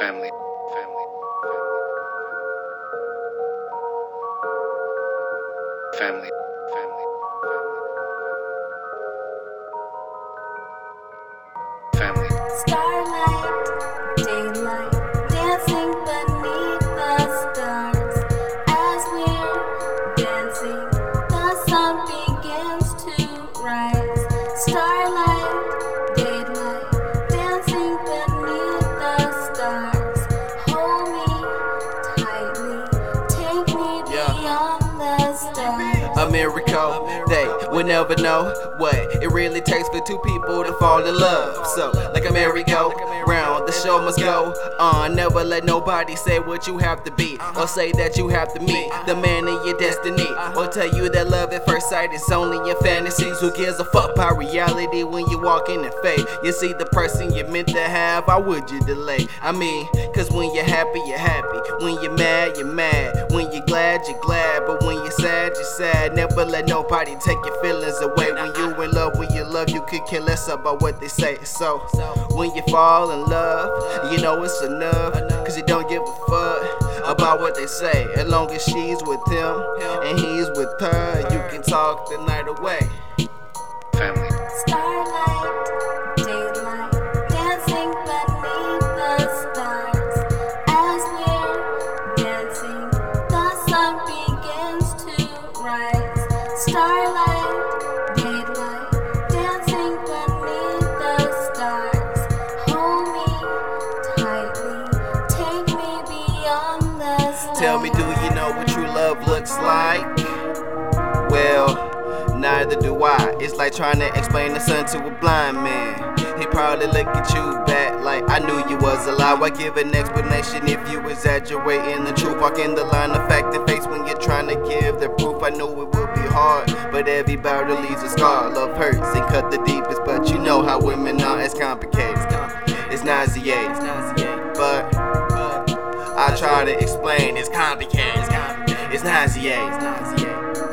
family. Family. Family. Family. Family. America, they will never know what it really takes for two people to fall in love. So, like a merry-go round, the show must go on. Never let nobody say what you have to be, or say that you have to meet the man in your destiny, or tell you that love at first sight is only your fantasies. Who gives a fuck about reality when you walk in the faith? You see the person you're meant to have, why would you delay? I mean, cause when you're happy, you're happy. When you're mad, you're mad. When you're glad, you're glad. But when you're sad, you're sad. Never let nobody take your feelings away. When you in love, when you love, you could care less about what they say. So, when you fall in love, you know it's enough. Cause you don't give a fuck about what they say. As long as she's with him and he's with her, you can talk the night away. Tell me, do you know what true love looks like? Well, neither do I. It's like trying to explain the sun to a blind man. He probably look at you back like I knew you was a lie. Why give an explanation if you exaggerating the truth? Walking the line of fact and face when you're trying to give the proof. I know it will be hard, but every battle leaves a scar. Love hurts and cut the deepest, but you know how women are. It's complicated. It's nauseating, try to explain. It's complicated. It's nauseating.